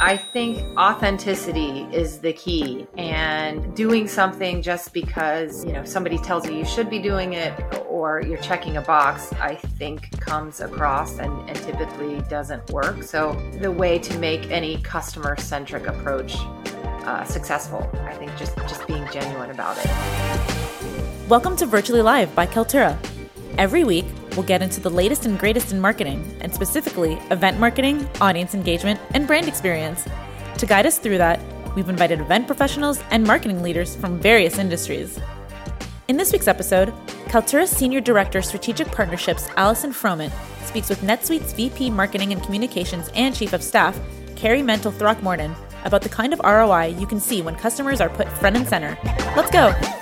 I think authenticity is the key and doing something just because, you know, somebody tells you you should be doing it or you're checking a box, I think comes across and, and typically doesn't work. So the way to make any customer centric approach uh, successful, I think just, just being genuine about it. Welcome to Virtually Live by Kaltura. Every week, we'll get into the latest and greatest in marketing, and specifically event marketing, audience engagement, and brand experience. To guide us through that, we've invited event professionals and marketing leaders from various industries. In this week's episode, Kaltura's Senior Director Strategic Partnerships, Allison Froment, speaks with NetSuite's VP Marketing and Communications and Chief of Staff, Kerry Mentel Throckmorton, about the kind of ROI you can see when customers are put front and center. Let's go!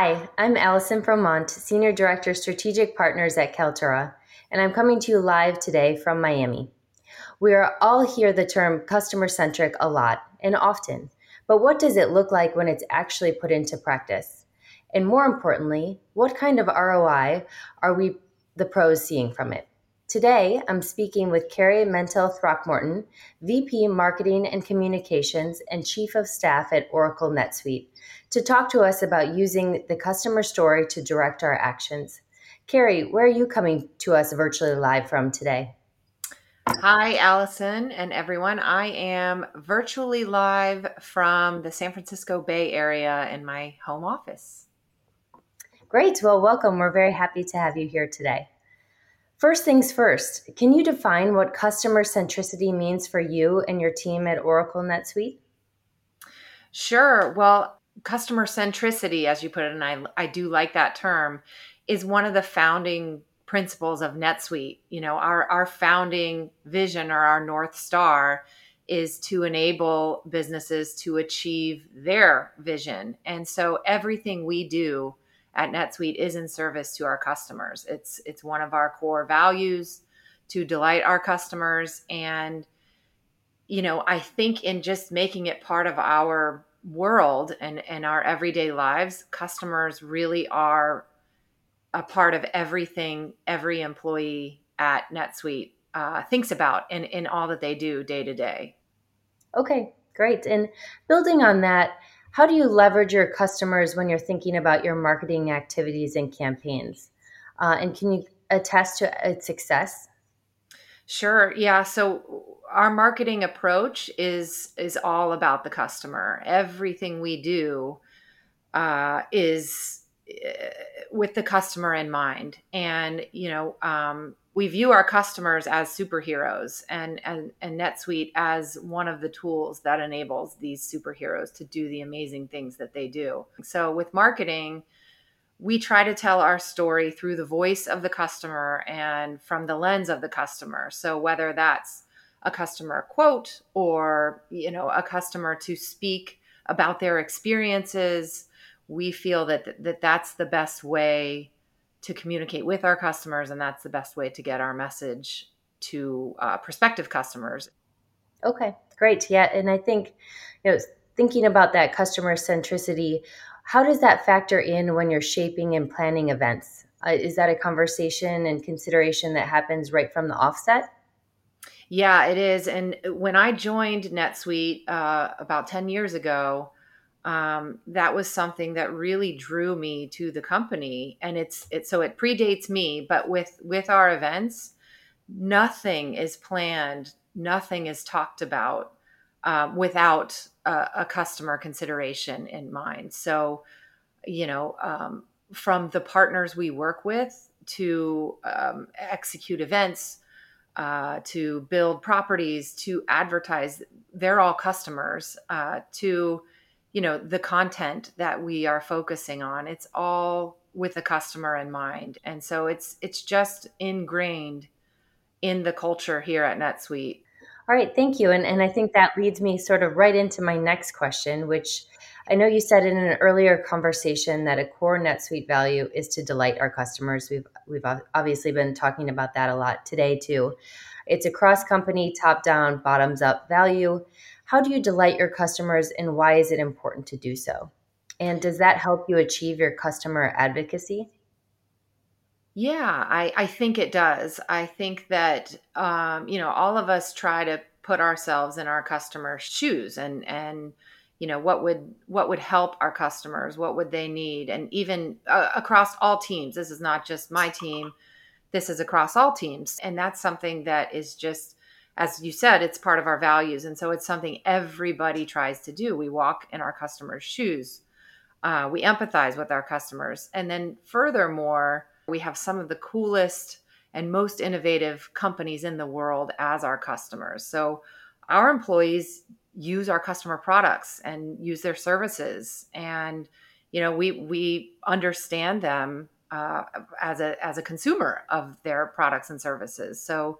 Hi, I'm Allison Fromont, Senior Director Strategic Partners at Kaltura, and I'm coming to you live today from Miami. We are all hear the term customer centric a lot and often, but what does it look like when it's actually put into practice? And more importantly, what kind of ROI are we, the pros, seeing from it? Today, I'm speaking with Kerry Mentel Throckmorton, VP Marketing and Communications and Chief of Staff at Oracle NetSuite, to talk to us about using the customer story to direct our actions. Kerry, where are you coming to us virtually live from today? Hi, Allison and everyone. I am virtually live from the San Francisco Bay Area in my home office. Great. Well, welcome. We're very happy to have you here today. First things first, can you define what customer centricity means for you and your team at Oracle NetSuite? Sure. Well, customer centricity, as you put it, and I, I do like that term, is one of the founding principles of NetSuite. You know, our, our founding vision or our North Star is to enable businesses to achieve their vision. And so everything we do at NetSuite is in service to our customers. It's it's one of our core values to delight our customers and you know, I think in just making it part of our world and and our everyday lives, customers really are a part of everything every employee at NetSuite uh, thinks about in, in all that they do day to day. Okay, great. And building on that, how do you leverage your customers when you're thinking about your marketing activities and campaigns? Uh, and can you attest to its success? Sure. Yeah. So our marketing approach is is all about the customer. Everything we do uh, is uh, with the customer in mind, and you know, um, we view our customers as superheroes and, and, and NetSuite as one of the tools that enables these superheroes to do the amazing things that they do. So with marketing, we try to tell our story through the voice of the customer and from the lens of the customer. So whether that's a customer quote or you know a customer to speak about their experiences, we feel that, that that's the best way to communicate with our customers, and that's the best way to get our message to uh, prospective customers. Okay, great. Yeah, and I think you know thinking about that customer centricity, how does that factor in when you're shaping and planning events? Uh, is that a conversation and consideration that happens right from the offset? Yeah, it is. And when I joined NetSuite uh, about 10 years ago, um, that was something that really drew me to the company and it's it so it predates me but with with our events nothing is planned nothing is talked about um, without a, a, customer consideration in mind. So you know um, from the partners we work with to um, execute events uh, to build properties to advertise they're all customers uh, to you know the content that we are focusing on it's all with the customer in mind. And so it's it's just ingrained in the culture here at netsuite. All right thank you. And, and i think that leads me sort of right into my next question which i know you said in an earlier conversation that a core netsuite value is to delight our customers. We've we've obviously been talking about that a lot today too. It's a cross company top down bottoms up value how do you delight your customers and why is it important to do so? And does that help you achieve your customer advocacy? Yeah, I, I think it does. I think that um, you know all of us try to put ourselves in our customers' shoes and and you know what would what would help our customers, what would they need, and even uh, across all teams. This is not just my team. This is across all teams, and that's something that is just as you said, it's part of our values, and so it's something everybody tries to do. We walk in our customers' shoes. Uh, we empathize with our customers, and then furthermore we have some of the coolest and most innovative companies in the world as our customers. So our employees use our customer products and use their services and you know we we understand them uh, as a as a consumer of their products and services so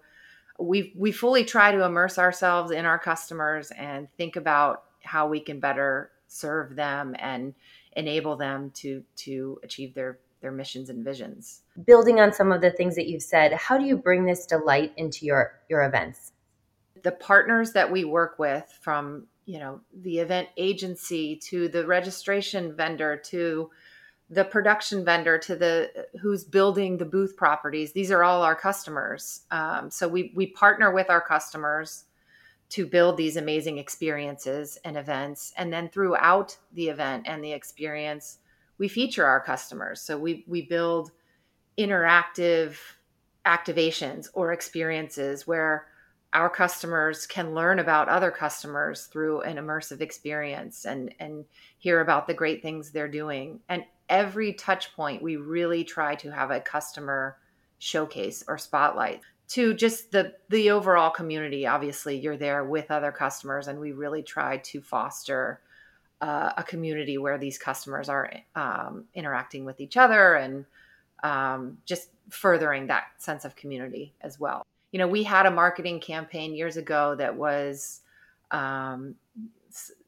we we fully try to immerse ourselves in our customers and think about how we can better serve them and enable them to to achieve their their missions and visions. Building on some of the things that you've said, how do you bring this delight into your your events? The partners that we work with from, you know, the event agency to the registration vendor to the production vendor to the who's building the booth properties these are all our customers um, so we we partner with our customers to build these amazing experiences and events and then throughout the event and the experience we feature our customers. So we we build interactive activations or experiences where our customers can learn about other customers through an immersive experience and and hear about the great things they're doing. And every touch point we really try to have a customer showcase or spotlight to just the the overall community obviously you're there with other customers and we really try to foster uh, a community where these customers are um, interacting with each other and um, just furthering that sense of community as well. You know, we had a marketing campaign years ago that was, um,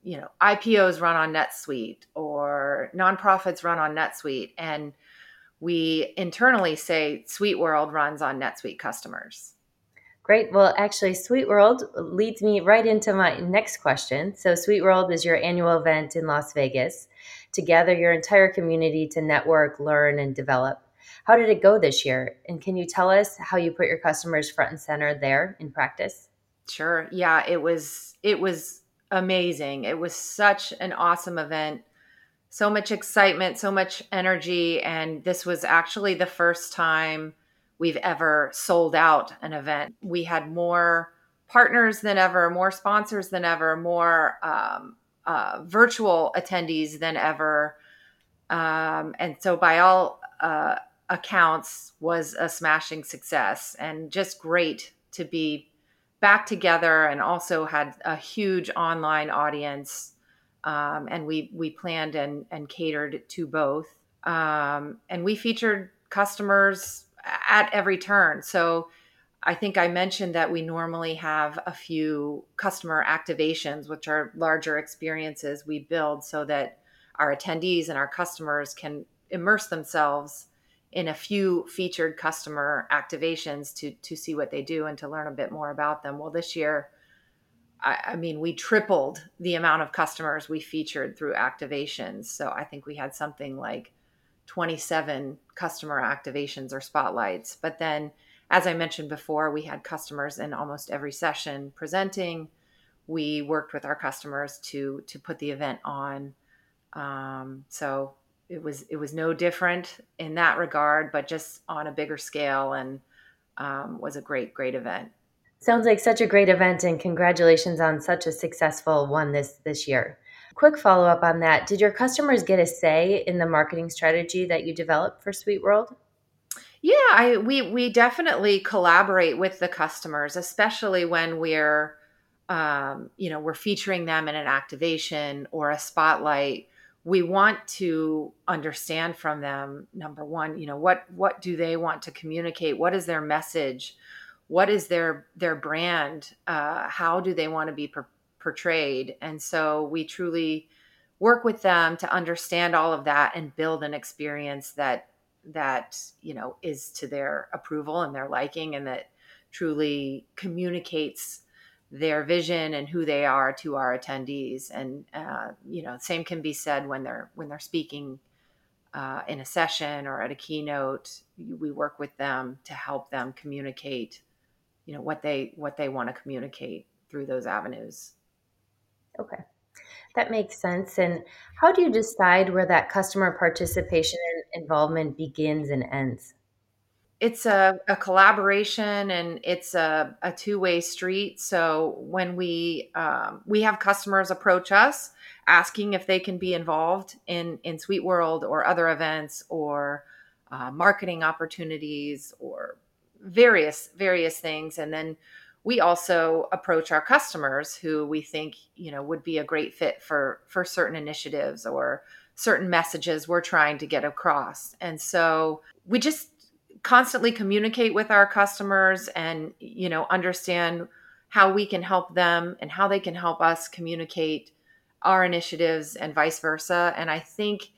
you know, IPOs run on NetSuite or nonprofits run on NetSuite. And we internally say SuiteWorld runs on NetSuite customers. Great. Well, actually, SuiteWorld leads me right into my next question. So, SuiteWorld is your annual event in Las Vegas to gather your entire community to network, learn, and develop. How did it go this year? And can you tell us how you put your customers front and center there in practice? Sure. Yeah, it was it was amazing. It was such an awesome event. So much excitement, so much energy, and this was actually the first time we've ever sold out an event. We had more partners than ever, more sponsors than ever, more um, uh, virtual attendees than ever. Um, and so, by all uh, accounts, was a smashing success and just great to be back together. And also had a huge online audience, um, and we we planned and and catered to both. Um, and we featured customers at every turn. So I think I mentioned that we normally have a few customer activations, which are larger experiences we build so that our attendees and our customers can immerse themselves in a few featured customer activations to to see what they do and to learn a bit more about them. Well, this year, I, I mean, we tripled the amount of customers we featured through activations. So I think we had something like 27 customer activations or spotlights. But then, as I mentioned before, we had customers in almost every session presenting. We worked with our customers to to put the event on. Um, so it was it was no different in that regard, but just on a bigger scale, and um, was a great great event. Sounds like such a great event, and congratulations on such a successful one this this year. Quick follow up on that. Did your customers get a say in the marketing strategy that you developed for SuiteWorld? Yeah, I, we we definitely collaborate with the customers, especially when we're um, you know we're featuring them in an activation or a spotlight. We want to understand from them number one, you know what what do they want to communicate? What is their message? What is their their brand? Uh, how do they want to be per- portrayed. And so we truly work with them to understand all of that and build an experience that that you know is to their approval and their liking and that truly communicates their vision and who they are to our attendees and uh, you know same can be said when they're when they're speaking uh, in a session or at a keynote, we work with them to help them communicate, you know, what they what they want to communicate through those avenues. Okay. That makes sense. And how do you decide where that customer participation and involvement begins and ends? It's a, a collaboration and it's a, a two way street. So when we um, we have customers approach us asking if they can be involved in in SuiteWorld or other events or uh, marketing opportunities or various various things, and then we also approach our customers who we think you know would be a great fit for for certain initiatives or certain messages we're trying to get across and so we just constantly communicate with our customers and you know understand how we can help them and how they can help us communicate our initiatives and vice versa. And i think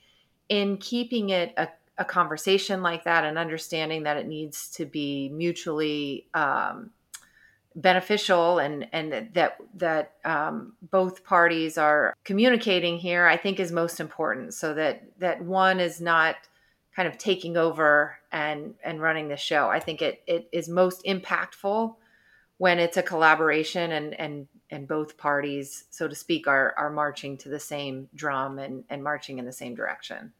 in keeping it a, a conversation like that and understanding that it needs to be mutually um, beneficial and and that that um, both parties are communicating here i think is most important. So that that one is not kind of taking over and and running the show i think it it is most impactful when it's a collaboration and and and both parties so to speak are are marching to the same drum and and marching in the same direction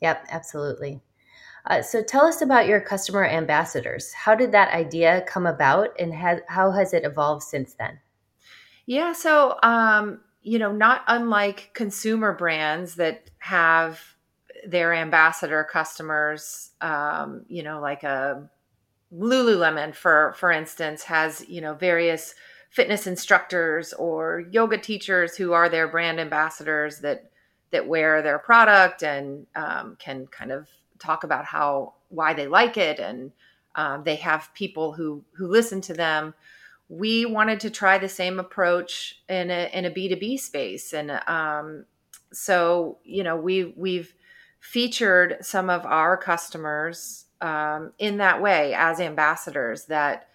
yep absolutely uh, so tell us about your customer ambassadors. How did that idea come about and has, how has it evolved since then? Yeah, so um, you know, not unlike consumer brands that have their ambassador customers, um, you know, like a Lululemon, for for instance, has you know various fitness instructors or yoga teachers who are their brand ambassadors that that wear their product and um, can kind of talk about how why they like it. And um, they have people who who listen to them. We wanted to try the same approach in a in a b2b space. And um, so you know we we've featured some of our customers um, in that way as ambassadors that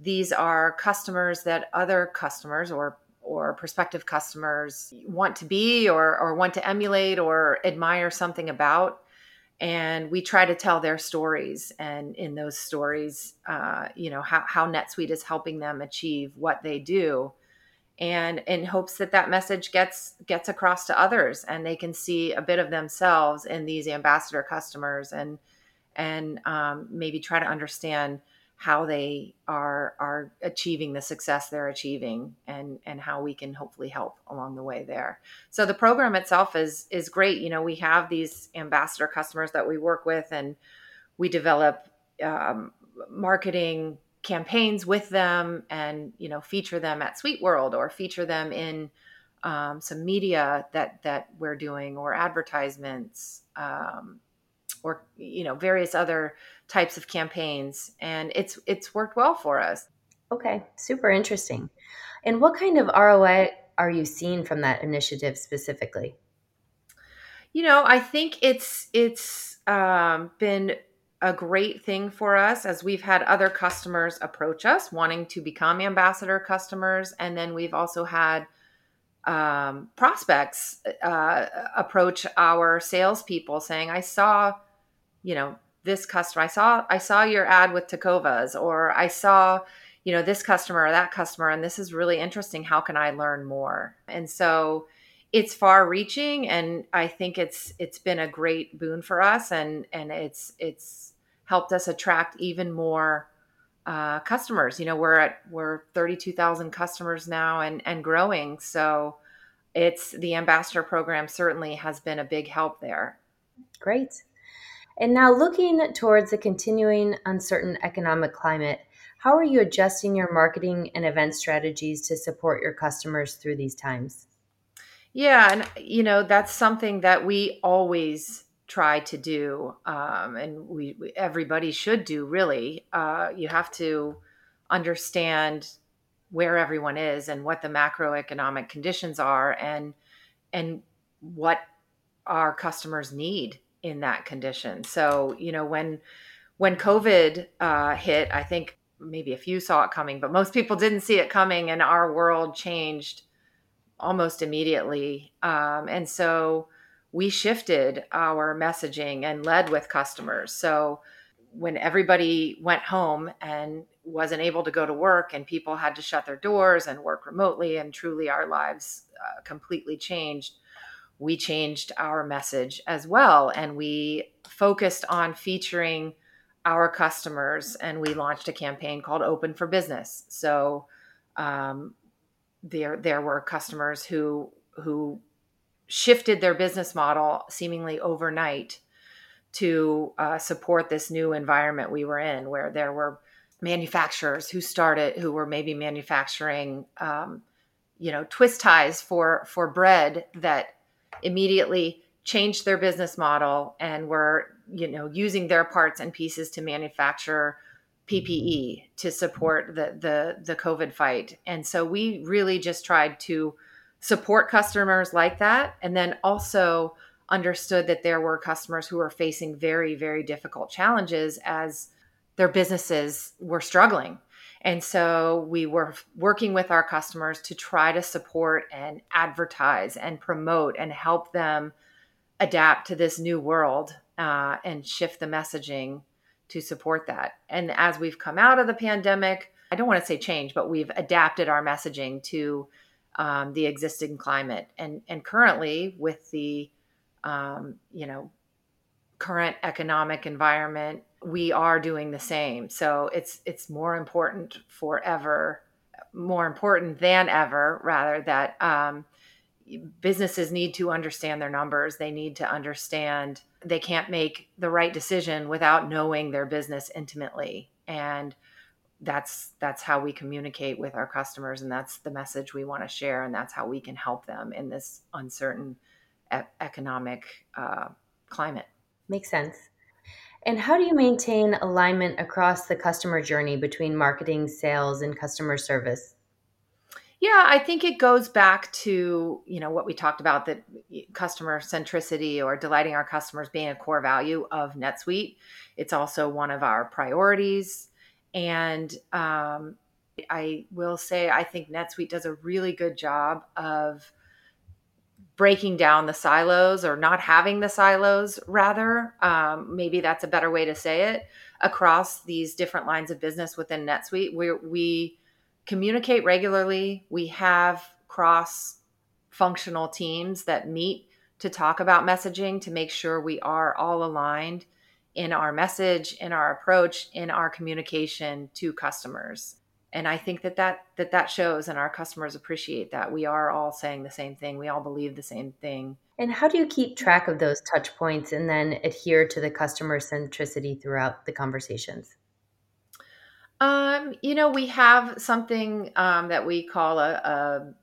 these are customers that other customers or or prospective customers want to be or, or want to emulate or admire something about. And we try to tell their stories and in those stories uh, you know how, how netsuite is helping them achieve what they do and in hopes that that message gets gets across to others and they can see a bit of themselves in these ambassador customers and and um, maybe try to understand how they are are achieving the success they're achieving and and how we can hopefully help along the way there. So the program itself is is great. You know we have these ambassador customers that we work with and we develop um, marketing campaigns with them and you know feature them at SuiteWorld or feature them in um, some media that that we're doing or advertisements um, or you know various other types of campaigns. And it's it's worked well for us. Okay. Super interesting. And what kind of roi are you seeing from that initiative specifically? You know i think it's it's um, been a great thing for us as we've had other customers approach us wanting to become ambassador customers. And then we've also had um, prospects uh, approach our salespeople saying i saw you know this customer i saw i saw your ad with tecovas or i saw you know this customer or that customer and this is really interesting. How can i learn more? And so it's far reaching and i think it's it's been a great boon for us and and it's it's helped us attract even more uh, customers. You know we're at we're 32000 customers now and and growing. So it's the ambassador program certainly has been a big help there. Great. And now, looking towards the continuing uncertain economic climate, how are you adjusting your marketing and event strategies to support your customers through these times? Yeah, and you know that's something that we always try to do, um, and we, we, everybody should do. Really, uh, you have to understand where everyone is and what the macroeconomic conditions are, and and what our customers need in that condition. So, you know, when when COVID uh, hit, I think maybe a few saw it coming, but most people didn't see it coming, and our world changed almost immediately. Um, and so we shifted our messaging and led with customers. So when everybody went home and wasn't able to go to work and people had to shut their doors and work remotely and truly our lives uh, completely changed we changed our message as well and we focused on featuring our customers and we launched a campaign called open for business so um, there there were customers who who shifted their business model seemingly overnight to uh, support this new environment we were in, where there were manufacturers who started who were maybe manufacturing, um, you know, twist ties for for bread that immediately changed their business model and were you know using their parts and pieces to manufacture PPE to support the the the COVID fight. And so we really just tried to support customers like that and then also understood that there were customers who were facing very, very difficult challenges as their businesses were struggling. And so we were working with our customers to try to support and advertise and promote and help them adapt to this new world uh, and shift the messaging to support that. And as we've come out of the pandemic, I don't want to say change, but we've adapted our messaging to um, the existing climate. And and currently, with the um, you know current economic environment we are doing the same. So it's it's more important forever more important than ever rather that um, businesses need to understand their numbers. They need to understand they can't make the right decision without knowing their business intimately. And that's that's how we communicate with our customers and that's the message we want to share and that's how we can help them in this uncertain e- economic uh, climate. Makes sense. And how do you maintain alignment across the customer journey between marketing, sales, and customer service? Yeah, I think it goes back to, you know, what we talked about that customer centricity or delighting our customers being a core value of NetSuite. It's also one of our priorities. And um, I will say, I think NetSuite does a really good job of breaking down the silos or not having the silos rather. Um, maybe that's a better way to say it. Across these different lines of business within netsuite we, we communicate regularly. We have cross functional teams that meet to talk about messaging to make sure we are all aligned in our message in our approach in our communication to customers. And i think that that that that shows and our customers appreciate that we are all saying the same thing. We all believe the same thing. And how do you keep track of those touch points and then adhere to the customer centricity throughout the conversations? Um, you know we have something um, that we call a,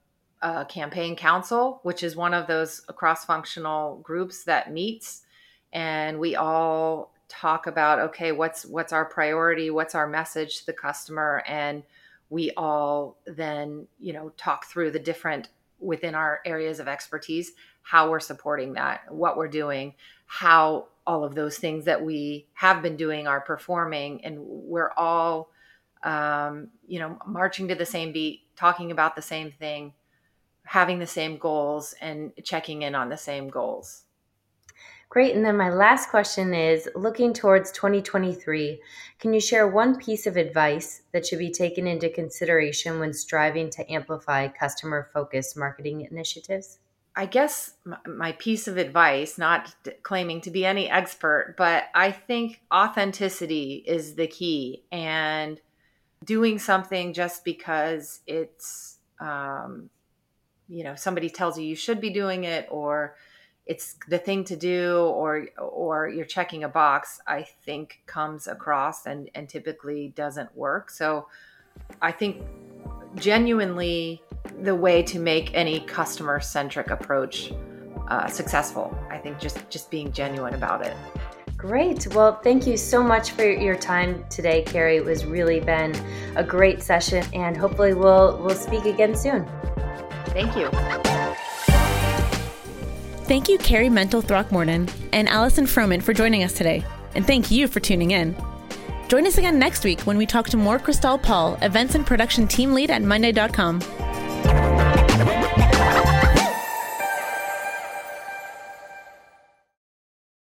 a, a campaign council which is one of those cross-functional groups that meets. And we all talk about okay what's what's our priority what's our message to the customer and we all then you know talk through the different within our areas of expertise how we're supporting that what we're doing how all of those things that we have been doing are performing and we're all um, you know marching to the same beat talking about the same thing having the same goals and checking in on the same goals Great. And then my last question is looking towards 2023, can you share one piece of advice that should be taken into consideration when striving to amplify customer focused marketing initiatives? I guess my piece of advice, not claiming to be any expert, but I think authenticity is the key and doing something just because it's, um, you know, somebody tells you you should be doing it or it's the thing to do or or you're checking a box i think comes across and and typically doesn't work so i think genuinely the way to make any customer centric approach uh, successful i think just just being genuine about it Great. Well, thank you so much for your time today, Kerry. It was really been a great session and hopefully we'll we'll speak again soon. Thank you. Thank you, Kerry Mentel Throckmorton and Allison Froman for joining us today. And thank you for tuning in. Join us again next week when we talk to more Cristal Paul, events and production team lead at Monday.com.